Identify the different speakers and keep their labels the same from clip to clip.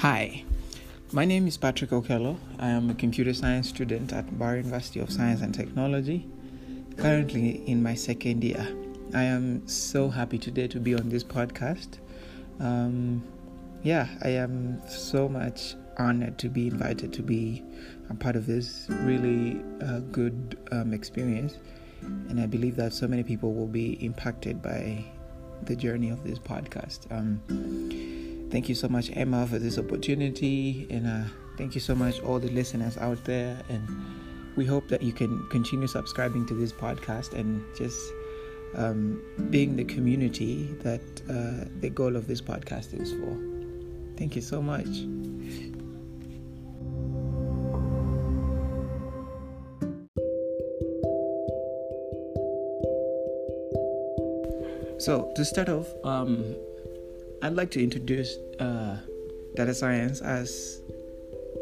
Speaker 1: Hi, my name is Patrick Okello. I am a computer science student at Bar University of Science and Technology, currently in my second year. I am so happy today to be on this podcast. Um, yeah, I am so much honored to be invited to be a part of this really uh, good um, experience. And I believe that so many people will be impacted by the journey of this podcast. Um, thank you so much, Emma, for this opportunity. And uh, thank you so much, all the listeners out there. And we hope that you can continue subscribing to this podcast and just um, being the community that uh, the goal of this podcast is for. Thank you so much. So, to start off, um, I'd like to introduce uh, data science as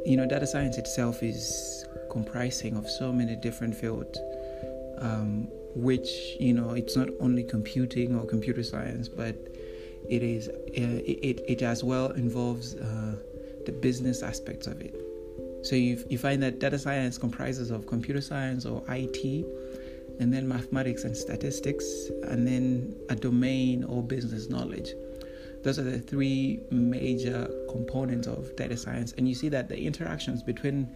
Speaker 1: you know, data science itself is comprising of so many different fields, um, which you know, it's not only computing or computer science, but it is uh, it, it as well involves uh, the business aspects of it. So you, you find that data science comprises of computer science or IT, and then mathematics and statistics, and then a domain or business knowledge. Those are the three major components of data science. And you see that the interactions between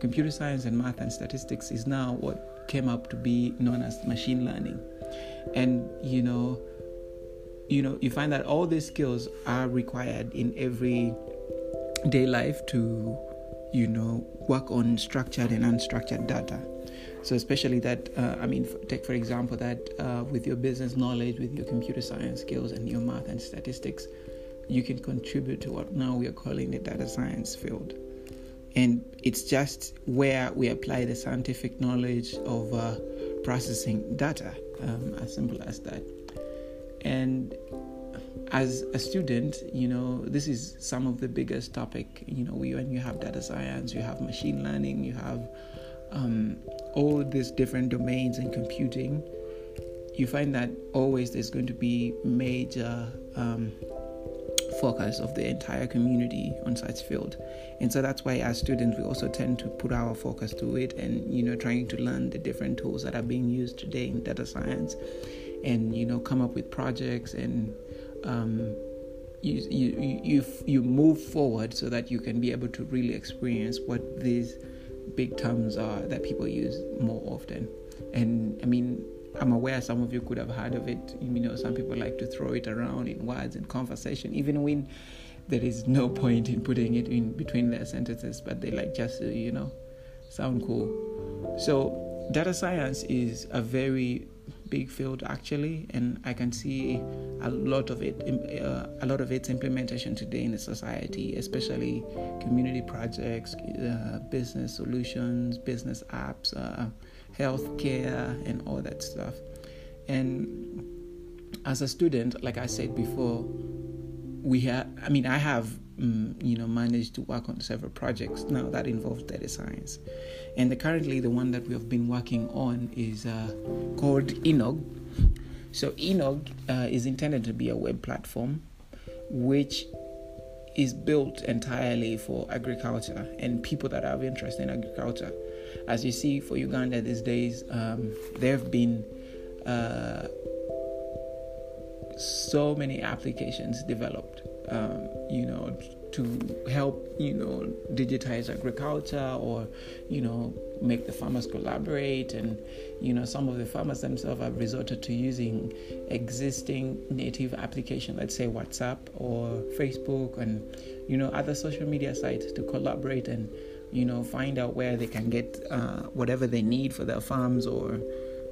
Speaker 1: computer science and math and statistics is now what came up to be known as machine learning. And you know, you know, you find that all these skills are required in every day life to, you know, work on structured and unstructured data. So especially that, uh, I mean, take for example that uh, with your business knowledge, with your computer science skills, and your math and statistics, you can contribute to what now we are calling the data science field. And it's just where we apply the scientific knowledge of uh, processing data, um, as simple as that. And as a student, you know, this is some of the biggest topic. You know, when you have data science, you have machine learning, you have um, all these different domains in computing, you find that always there's going to be major um, focus of the entire community on such field. And so that's why as students we also tend to put our focus to it and you know trying to learn the different tools that are being used today in data science and you know come up with projects and um, you, you you you move forward so that you can be able to really experience what these big terms are that people use more often. And I mean, I'm aware some of you could have heard of it. You know, some people like to throw it around in words and conversation, even when there is no point in putting it in between their sentences, but they like just you know, sound cool. So, data science is a very big field actually, and I can see a lot of it, uh, a lot of its implementation today in the society, especially community projects, uh, business solutions, business apps, uh, healthcare, and all that stuff. And as a student, like I said before, we have. I mean, I have um, you know managed to work on several projects now that involves data science. And the, currently the one that we have been working on is uh, called enog. So enog uh, is intended to be a web platform which is built entirely for agriculture and people that have interest in agriculture. As you see for uganda these days um, there have been uh, so many applications developed um, you know, to help, you know, digitize agriculture or, you know, make the farmers collaborate. And, you know, some of the farmers themselves have resorted to using existing native application, let's say WhatsApp or Facebook and, you know, other social media sites to collaborate and, you know, find out where they can get uh, whatever they need for their farms or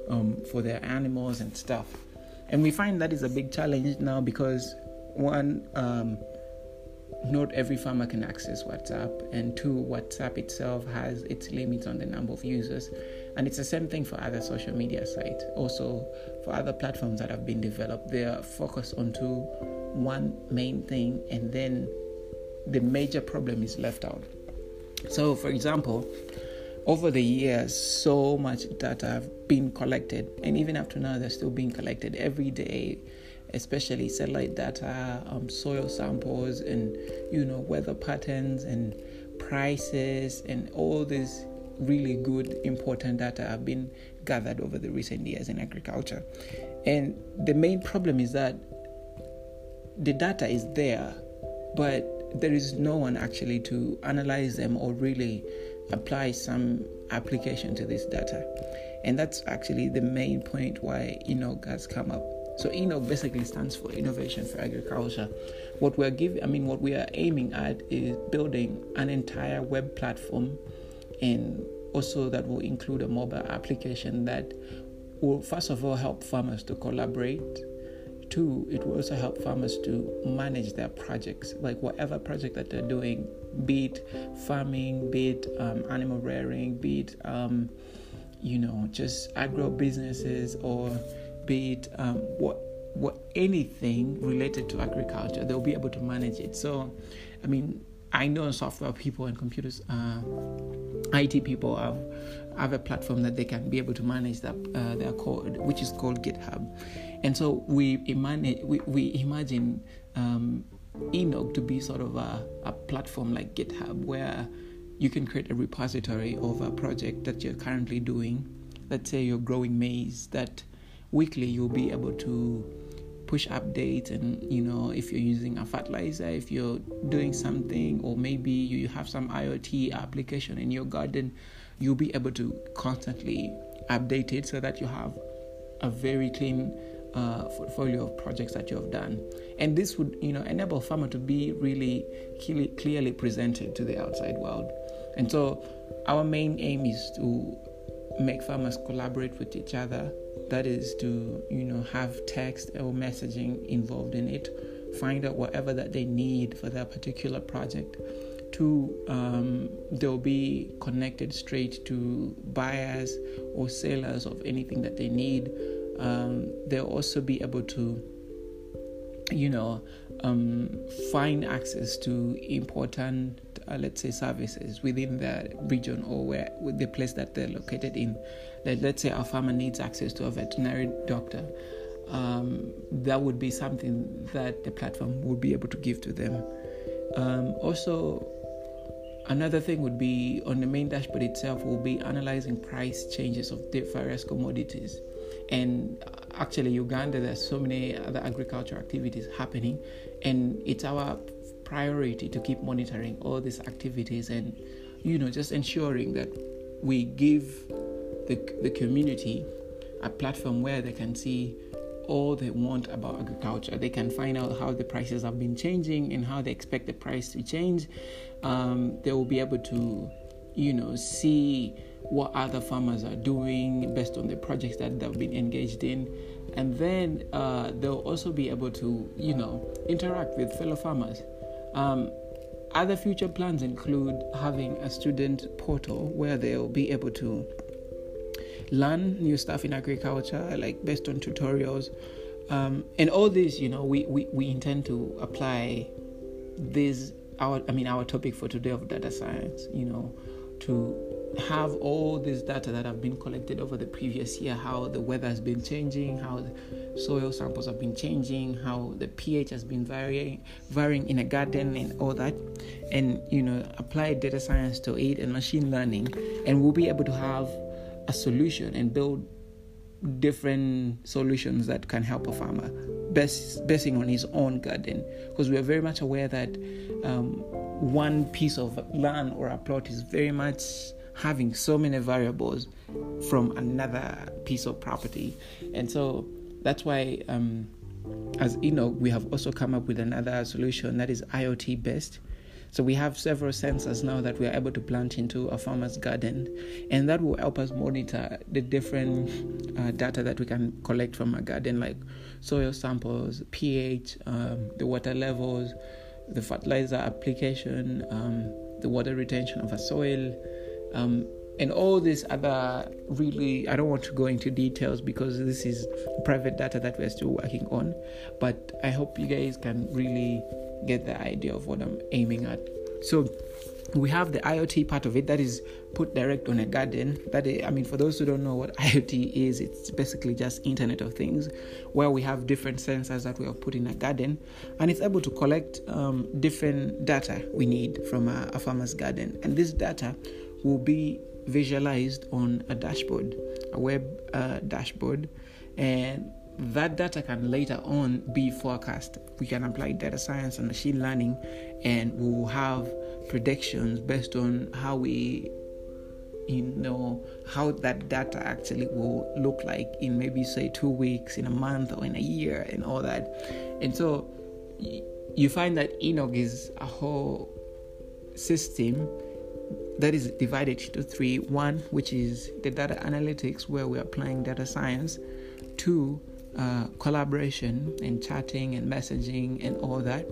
Speaker 1: um, for their animals and stuff. And we find that is a big challenge now because one, um, not every farmer can access WhatsApp, and two, WhatsApp itself has its limits on the number of users. And it's the same thing for other social media sites. Also, for other platforms that have been developed, they are focused onto one main thing, and then the major problem is left out. So, for example, over the years, so much data have been collected, and even up to now, they're still being collected every day especially satellite data, um, soil samples, and you know weather patterns and prices and all these really good important data have been gathered over the recent years in agriculture. And the main problem is that the data is there, but there is no one actually to analyze them or really apply some application to this data. And that's actually the main point why ENOG has come up. So ENOG basically stands for Innovation for Agriculture. What we're giving, I mean, what we are aiming at is building an entire web platform, and also that will include a mobile application that will first of all help farmers to collaborate Two, it will also help farmers to manage their projects, like whatever project that they're doing, be it farming, be it um, animal rearing, be it, um, you know, just agro businesses, or be it um, what what anything related to agriculture, they'll be able to manage it. So, I mean, I know software people and computers, uh, IT people have, have a platform that they can be able to manage that, uh, their code, which is called GitHub. And so we, imagine, we, we imagine um, ENOG to be sort of a, a platform like GitHub where you can create a repository of a project that you're currently doing. Let's say you're growing maize, that weekly you'll be able to push updates and you know if you're using a fertilizer if you're doing something or maybe you have some iot application in your garden you'll be able to constantly update it so that you have a very clean uh, portfolio of projects that you have done. And this would you know enable farmer to be really clearly presented to the outside world. And so our main aim is to make farmers collaborate with each other that is to you know have text or messaging involved in it find out whatever that they need for their particular project. To um, they'll be connected straight to buyers or sellers of anything that they need. Um, they'll also be able to you know um, find access to important uh, let's say services within the region or where the place that they're located in. Like let's say our farmer needs access to a veterinary doctor um, that would be something that the platform would be able to give to them. Um, also another thing would be on the main dashboard itself will be analyzing price changes of the various commodities. And actually uganda there's so many other agricultural activities happening and it's our priority to keep monitoring all these activities and you know just ensuring that we give the, the community a platform where they can see all they want about agriculture. They can find out how the prices have been changing and how they expect the price to change. Um, they will be able to, you know, see what other farmers are doing based on the projects that they've been engaged in. And then uh, they'll also be able to, you know, interact with fellow farmers. Um, other future plans include having a student portal where they'll be able to learn new stuff in agriculture, like based on tutorials. Um, and all this, you know, we, we, we intend to apply this, our, I mean, our topic for today of data science, you know, to have all this data that have been collected over the previous year, how the weather has been changing, how the soil samples have been changing, how the pH has been varying, varying in a garden, and all that, and you know, apply data science to it and machine learning, and we'll be able to have a solution and build different solutions that can help a farmer best basing on his own garden. Because we are very much aware that um, one piece of land or a plot is very much having so many variables from another piece of property and so that's why um, as ENOG we have also come up with another solution that is iot based so we have several sensors now that we are able to plant into a farmer's garden, and that will help us monitor the different uh, data that we can collect from a garden, like soil samples, pH, um, the water levels, the fertilizer application, um, the water retention of a soil. Um, and all these other really i don't want to go into details because this is private data that we're still working on but i hope you guys can really get the idea of what I'm aiming at. So, we have the IoT part of it that is put direct on a garden. That is, I mean, for those who don't know what IoT is, it's basically just Internet of Things, where we have different sensors that we have put in a garden, and it's able to collect um, different data we need from a, a farmer's garden, and this data will be visualized on a dashboard, a web uh, dashboard, and that data can later on be forecast. We can apply data science and machine learning, and we will have predictions based on how we you know how that data actually will look like in maybe say two weeks in a month or in a year and all that and so you find that enoch is a whole system that is divided into three one which is the data analytics where we're applying data science two uh, collaboration and chatting and messaging and all that.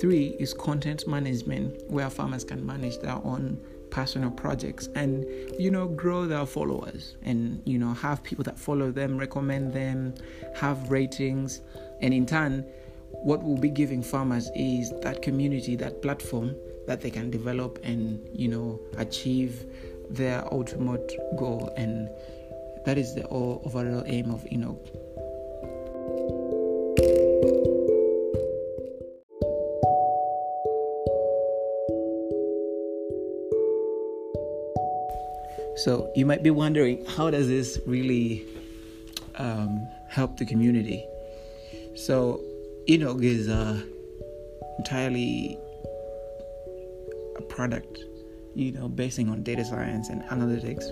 Speaker 1: Three is content management, where farmers can manage their own personal projects and you know grow their followers and you know have people that follow them recommend them have ratings and in turn what we'll be giving farmers is that community that platform that they can develop and you know achieve their ultimate goal and that is the overall aim of enoch So you might be wondering, how does this really um, help the community? So Enoch is uh, entirely product, you know, basing on data science and analytics,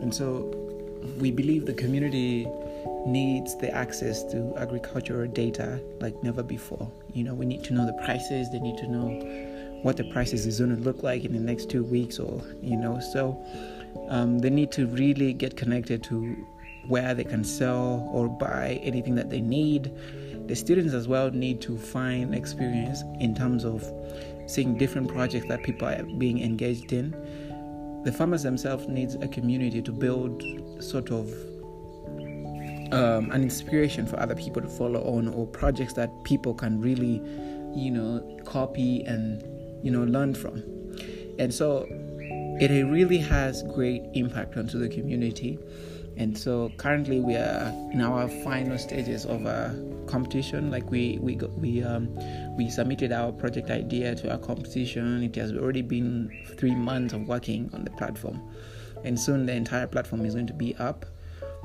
Speaker 1: and so we believe the community needs the access to agricultural data like never before. You know, we need to know the prices. They need to know what the prices is going to look like in the next two weeks, or you know, so um, they need to really get connected to where they can sell or buy anything that they need. The students as well need to find experience in terms of seeing different projects that people are being engaged in. The farmers themselves needs a community to build sort of um, an inspiration for other people to follow on or projects that people can really, you know, copy and you know learn from. And so it really has great impact onto the community. And so currently we are in our final stages of a competition. Like we we we um, we submitted our project idea to our competition. It has already been three months of working on the platform, and soon the entire platform is going to be up.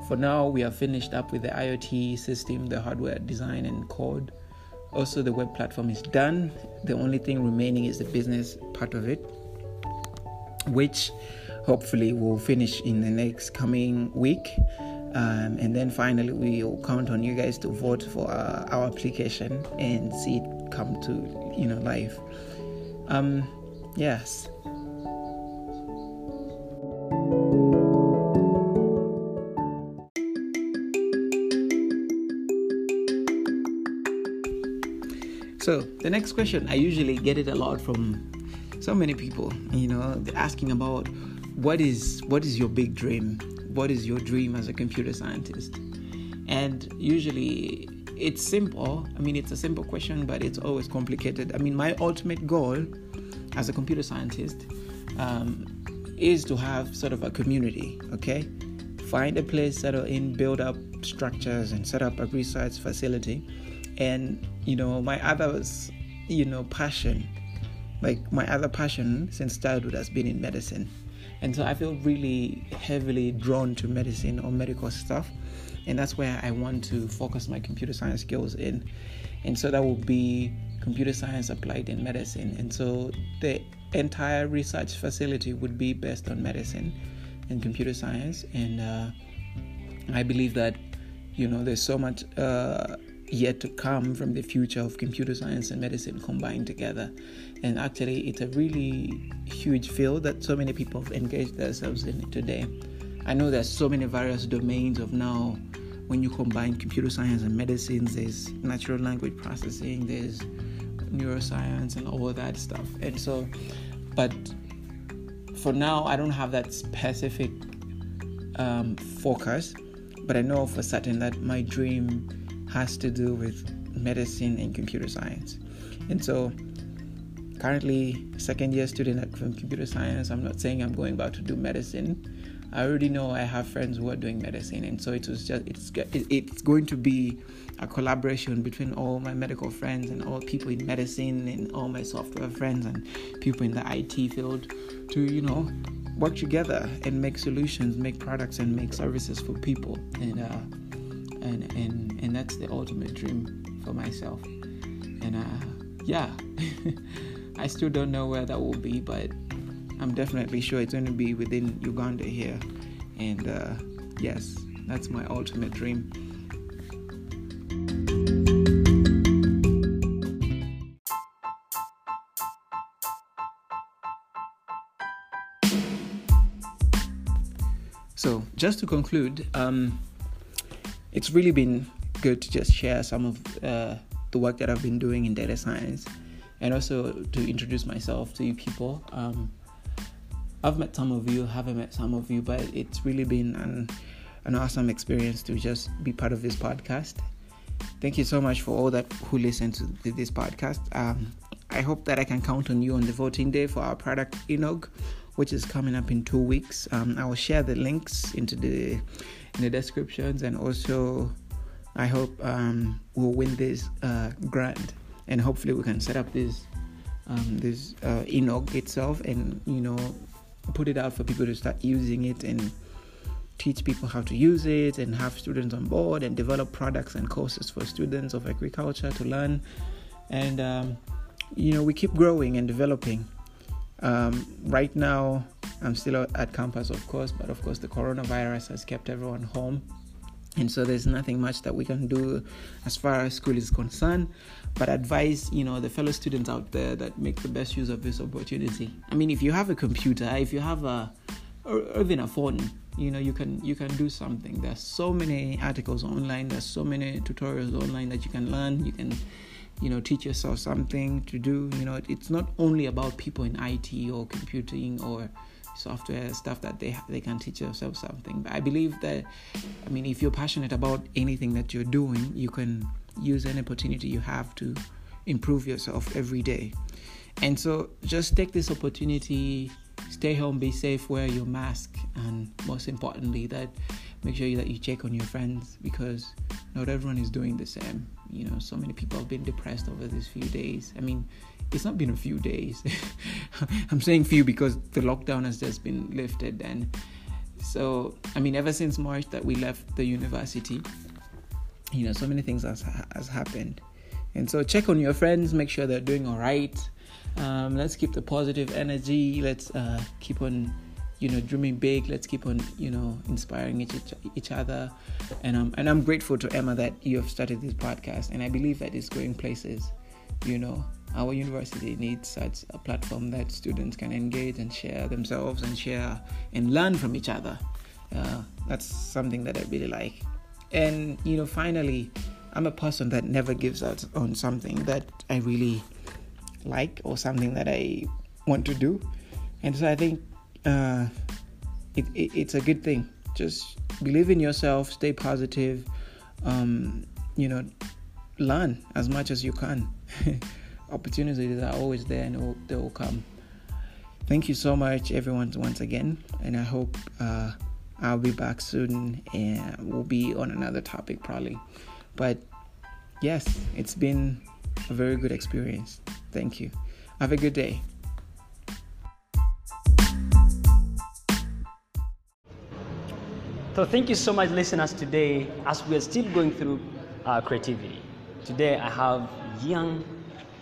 Speaker 1: For now, we are finished up with the IoT system, the hardware design and code. Also, the web platform is done. The only thing remaining is the business part of it which hopefully we'll finish in the next coming week. Um, and then finally, we'll count on you guys to vote for uh, our application and see it come to you know life. Um, yes. So the next question, I usually get it a lot from so many people you know they're asking about what is what is your big dream? What is your dream as a computer scientist? And usually it's simple. I mean it's a simple question but it's always complicated. I mean my ultimate goal as a computer scientist um, is to have sort of a community okay? Find a place settle in build up structures and set up a research facility. And you know my other you know passion like my other passion since childhood has been in medicine and so i feel really heavily drawn to medicine or medical stuff. And that's where i want to focus my computer science skills in. And so that will be computer science applied in medicine. And so the entire research facility would be based on medicine and computer science. And uh, i believe that you know there's so much uh, yet to come from the future of computer science and medicine combined together. And actually, it's a really huge field that so many people have engaged themselves in today. I know there's so many various domains of now when you combine computer science and medicine, there's natural language processing, there's neuroscience, and all that stuff. And so, but for now, I don't have that specific um, focus, but I know for certain that my dream has to do with medicine and computer science. And so currently second year student at computer science. I'm not saying I'm going back to do medicine. I already know I have friends who are doing medicine, and so it was just it's it's going to be a collaboration between all my medical friends and all people in medicine and all my software friends and people in the IT field to you know work together and make solutions, make products, and make services for people, and uh, and and and that's the ultimate dream for myself, and uh, yeah. I still don't know where that will be, but I'm definitely sure it's going to be within Uganda here. And uh, yes, that's my ultimate dream. So, just to conclude, um, it's really been good to just share some of uh, the work that I've been doing in data science and also to introduce myself to you people. Um, I've met some of you, haven't met some of you, but it's really been an, an awesome experience to just be part of this podcast. Thank you so much for all that who listen to this podcast. Um, I hope that I can count on you on the voting day for our product Enog, which is coming up in two weeks. Um, I will share the links into the in the descriptions, and also I hope um, we'll win this uh, grant and hopefully we can set up this um, this uh, itself and you know put it out for people to start using it and teach people how to use it and have students on board and develop products and courses for students of agriculture to learn and um, you know we keep growing and developing um, right now i'm still at campus of course but of course the coronavirus has kept everyone home. And so there's nothing much that we can do as far as school is concerned but advise you know the fellow students out there that make the best use of this opportunity. I mean if you have a computer if you have a or even a phone you know you can you can do something. There's so many articles online there's so many tutorials online that you can learn. You can you know teach yourself something to do you know it's not only about people in IT or computing or software stuff that they they can teach themselves something. But I believe that, I mean, if you're passionate about anything that you're doing, you can use any opportunity you have to improve yourself every day. And so, just take this opportunity. Stay home, be safe, wear your mask, and most importantly, that make sure that you check on your friends because not everyone is doing the same. You know, so many people have been depressed over these few days. I mean, it's not been a few days. I'm saying few because the lockdown has just been lifted, and so I mean, ever since March that we left the university, you know, so many things has has happened, and so check on your friends, make sure they're doing all right. Um, let's keep the positive energy. Let's uh, keep on you know dreaming big let's keep on you know inspiring each, each other and um and i'm grateful to emma that you have started this podcast and i believe that it's going places you know our university needs such a platform that students can engage and share themselves and share and learn from each other. Uh, that's something that I really like. And you know, finally, I'm a person that never gives out on something that I really like or something that I want to do. And so I think uh, it, it, it's a good thing. Just believe in yourself, stay positive, um, you know, learn as much as you can. opportunities are always there and they will come. Thank you so much, everyone, once again, and I hope uh, I'll be back soon and we'll be on another topic probably. But yes, it's been a very good experience. Thank you. Have a good day.
Speaker 2: So thank you so much, listeners, today as we are still going through uh, creativity. Today I have young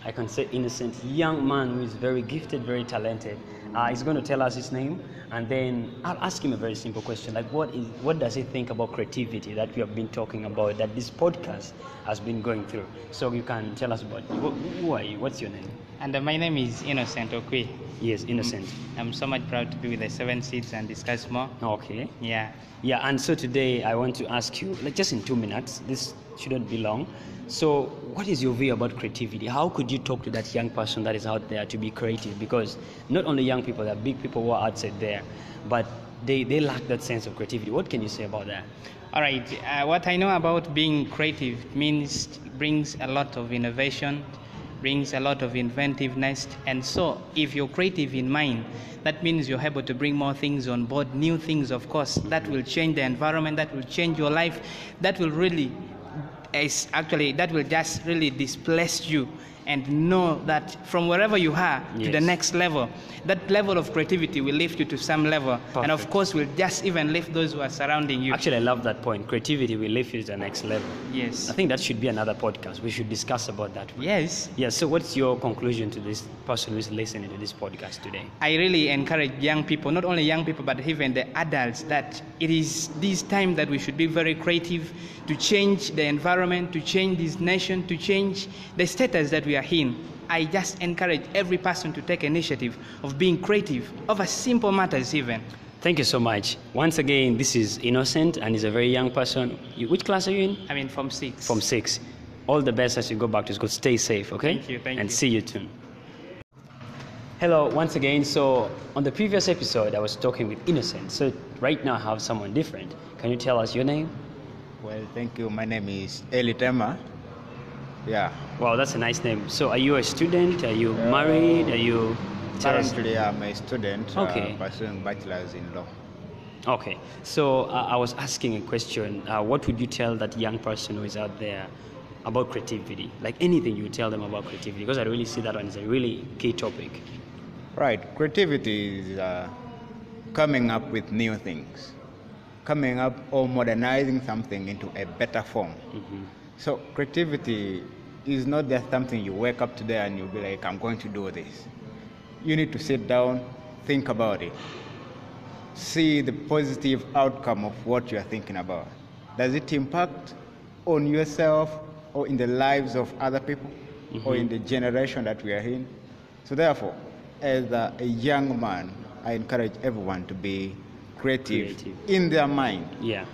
Speaker 2: I can say innocent young man who is very gifted, very talented. Uh, he's going to tell us his name, and then I'll ask him a very simple question, like what is what does he think about creativity that we have been talking about, that this podcast has been going through. So you can tell us about who, who are you? What's your name?
Speaker 3: And uh, my name is Innocent Okwi.
Speaker 2: Yes, Innocent.
Speaker 3: I'm so much proud to be with the Seven Seeds and discuss more.
Speaker 2: Okay.
Speaker 3: Yeah.
Speaker 2: Yeah, and so today I want to ask you, like just in two minutes, this shouldn't be long. So, what is your view about creativity? How could you talk to that young person that is out there to be creative? Because not only young people, there are big people who are outside there, but they, they lack that sense of creativity. What can you say about that?
Speaker 3: All right. Uh, what I know about being creative means brings a lot of innovation brings a lot of inventiveness. And so, if you're creative in mind, that means you're able to bring more things on board, new things, of course, that will change the environment, that will change your life, that will really, is actually, that will just really displace you and know that from wherever you are to the next level, that level of creativity will lift you to some level. And of
Speaker 2: Perfect.
Speaker 3: course, will just even lift those who are surrounding you.
Speaker 2: Actually, I love that point. Creativity will lift you to the next level.
Speaker 3: yes.
Speaker 2: I think that should be another podcast. We should discuss about that.
Speaker 3: Yes.
Speaker 2: Yeah, so what's your conclusion to this person who's listening to this podcast today?
Speaker 3: I really encourage young people, not only young people, but even the adults, that it is this time that we should be very creative to change the environment, to change this nation, to change the status that we are in. I just encourage every person to take initiative of being creative over simple matters, even.
Speaker 2: Thank you so much. Once again, this is Innocent and he's a very young person. You, which class are you in?
Speaker 3: I mean, from six.
Speaker 2: From six. All the best as you go back to school. Stay safe, okay?
Speaker 3: Thank you, thank
Speaker 2: and
Speaker 3: you.
Speaker 2: see you soon. Hello, once again. So, on the previous episode, I was talking with Innocent. So, right now, I have someone different. Can you tell us your name?
Speaker 4: Well, thank you. My name is Eli Tema. Yeah.
Speaker 2: Wow, that's a nice name. So, are you a student? Are you married? Are you.
Speaker 4: Currently, I'm a student
Speaker 2: Okay.
Speaker 4: uh, pursuing bachelor's in law.
Speaker 2: Okay, so uh, I was asking a question. Uh, what would you tell that young person who is out there about creativity? Like anything you tell them about creativity, because I really see that one as a really key topic.
Speaker 4: Right. Creativity is uh, coming up with new things, coming up or modernizing something into a better form.
Speaker 2: Mhm.
Speaker 4: So, creativity is not just something you wake up today and you'll be like, I'm going to do this. You need to sit down, think about it, see the positive outcome of what you are thinking about. Does it impact on yourself or in the lives of other people or in mm-hmm. the generation that we are in? So, therefore, as a, a young man, I encourage everyone to be creative,
Speaker 2: Creative.
Speaker 4: in their mind.
Speaker 2: Yeah,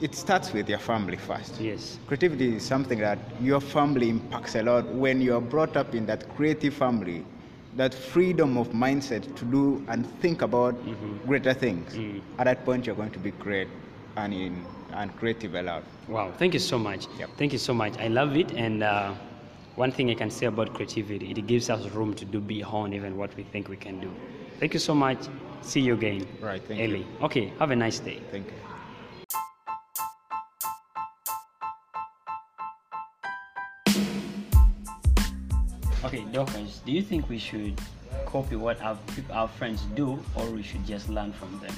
Speaker 4: It starts with your family first.
Speaker 2: yes.
Speaker 4: Creativity is something that your family impacts a lot when you are brought up in that creative family, that freedom of mindset to do and think about greater things.
Speaker 2: Mm.
Speaker 4: At that point, you're going to be great and, in, and creative a lot.
Speaker 2: Wow, thank you so much.
Speaker 4: Yep.
Speaker 2: Thank you so much. I love it. And uh, one thing I can say about creativity, it gives us room to do beyond even what we think we can do. Thank you so much. See you again.
Speaker 4: Right, thank
Speaker 2: Ellie.
Speaker 4: you.
Speaker 2: Okay, have a nice day.
Speaker 4: Thank you.
Speaker 2: Okay, Dorcas, do you think we should copy what our, our friends do or we should just learn from them?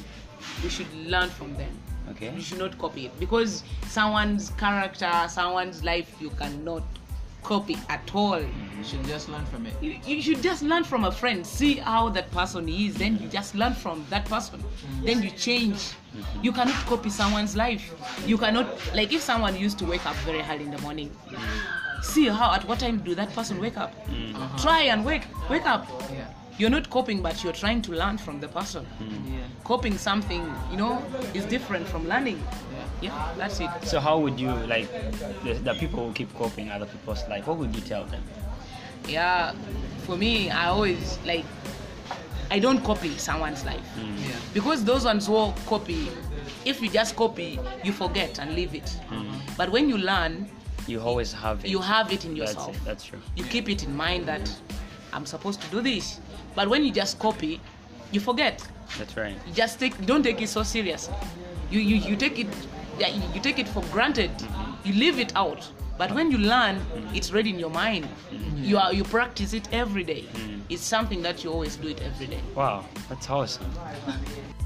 Speaker 5: we should learn from them.
Speaker 2: Okay.
Speaker 5: you should not copy it. Because someone's character someone's life you cannot copy at all. Mm-hmm.
Speaker 1: You should just learn from it.
Speaker 5: you, you should just learn from a friend see how that person is then you just learn from that person. Mm-hmm. Then you change. Mm-hmm. You cannot copy someone's life. You cannot like if someone used to wake up very early in the morning see how at what time do that person wake up mm. uh-huh. try and wake wake up
Speaker 1: Yeah.
Speaker 5: you're not coping but you're trying to learn from the person mm.
Speaker 1: Yeah.
Speaker 5: copying something you know is different from learning
Speaker 1: Yeah.
Speaker 5: yeah that's it
Speaker 2: So how would you like the, the people who keep coping other people's life? What would you tell them?
Speaker 5: yeah for me i always like i don't copy someone's life mm.
Speaker 1: Yeah.
Speaker 5: because those ones who copy if you just copy you forget and leave it but when you learn
Speaker 2: You always have it.
Speaker 5: you have it in
Speaker 2: That's
Speaker 5: yourself
Speaker 2: it. That's true.
Speaker 5: you keep it in mind that i'm supposed to do this but when you just copy you forget
Speaker 2: That's right.
Speaker 5: you just take don't take it so serious. you you, you take it yeah, you take it for granted mm-hmm. you leave it out but when you learn mm-hmm. it's ready in your mind mm-hmm. you are you practice it every day it's something that you always do it every day
Speaker 2: Wow, that's awesome.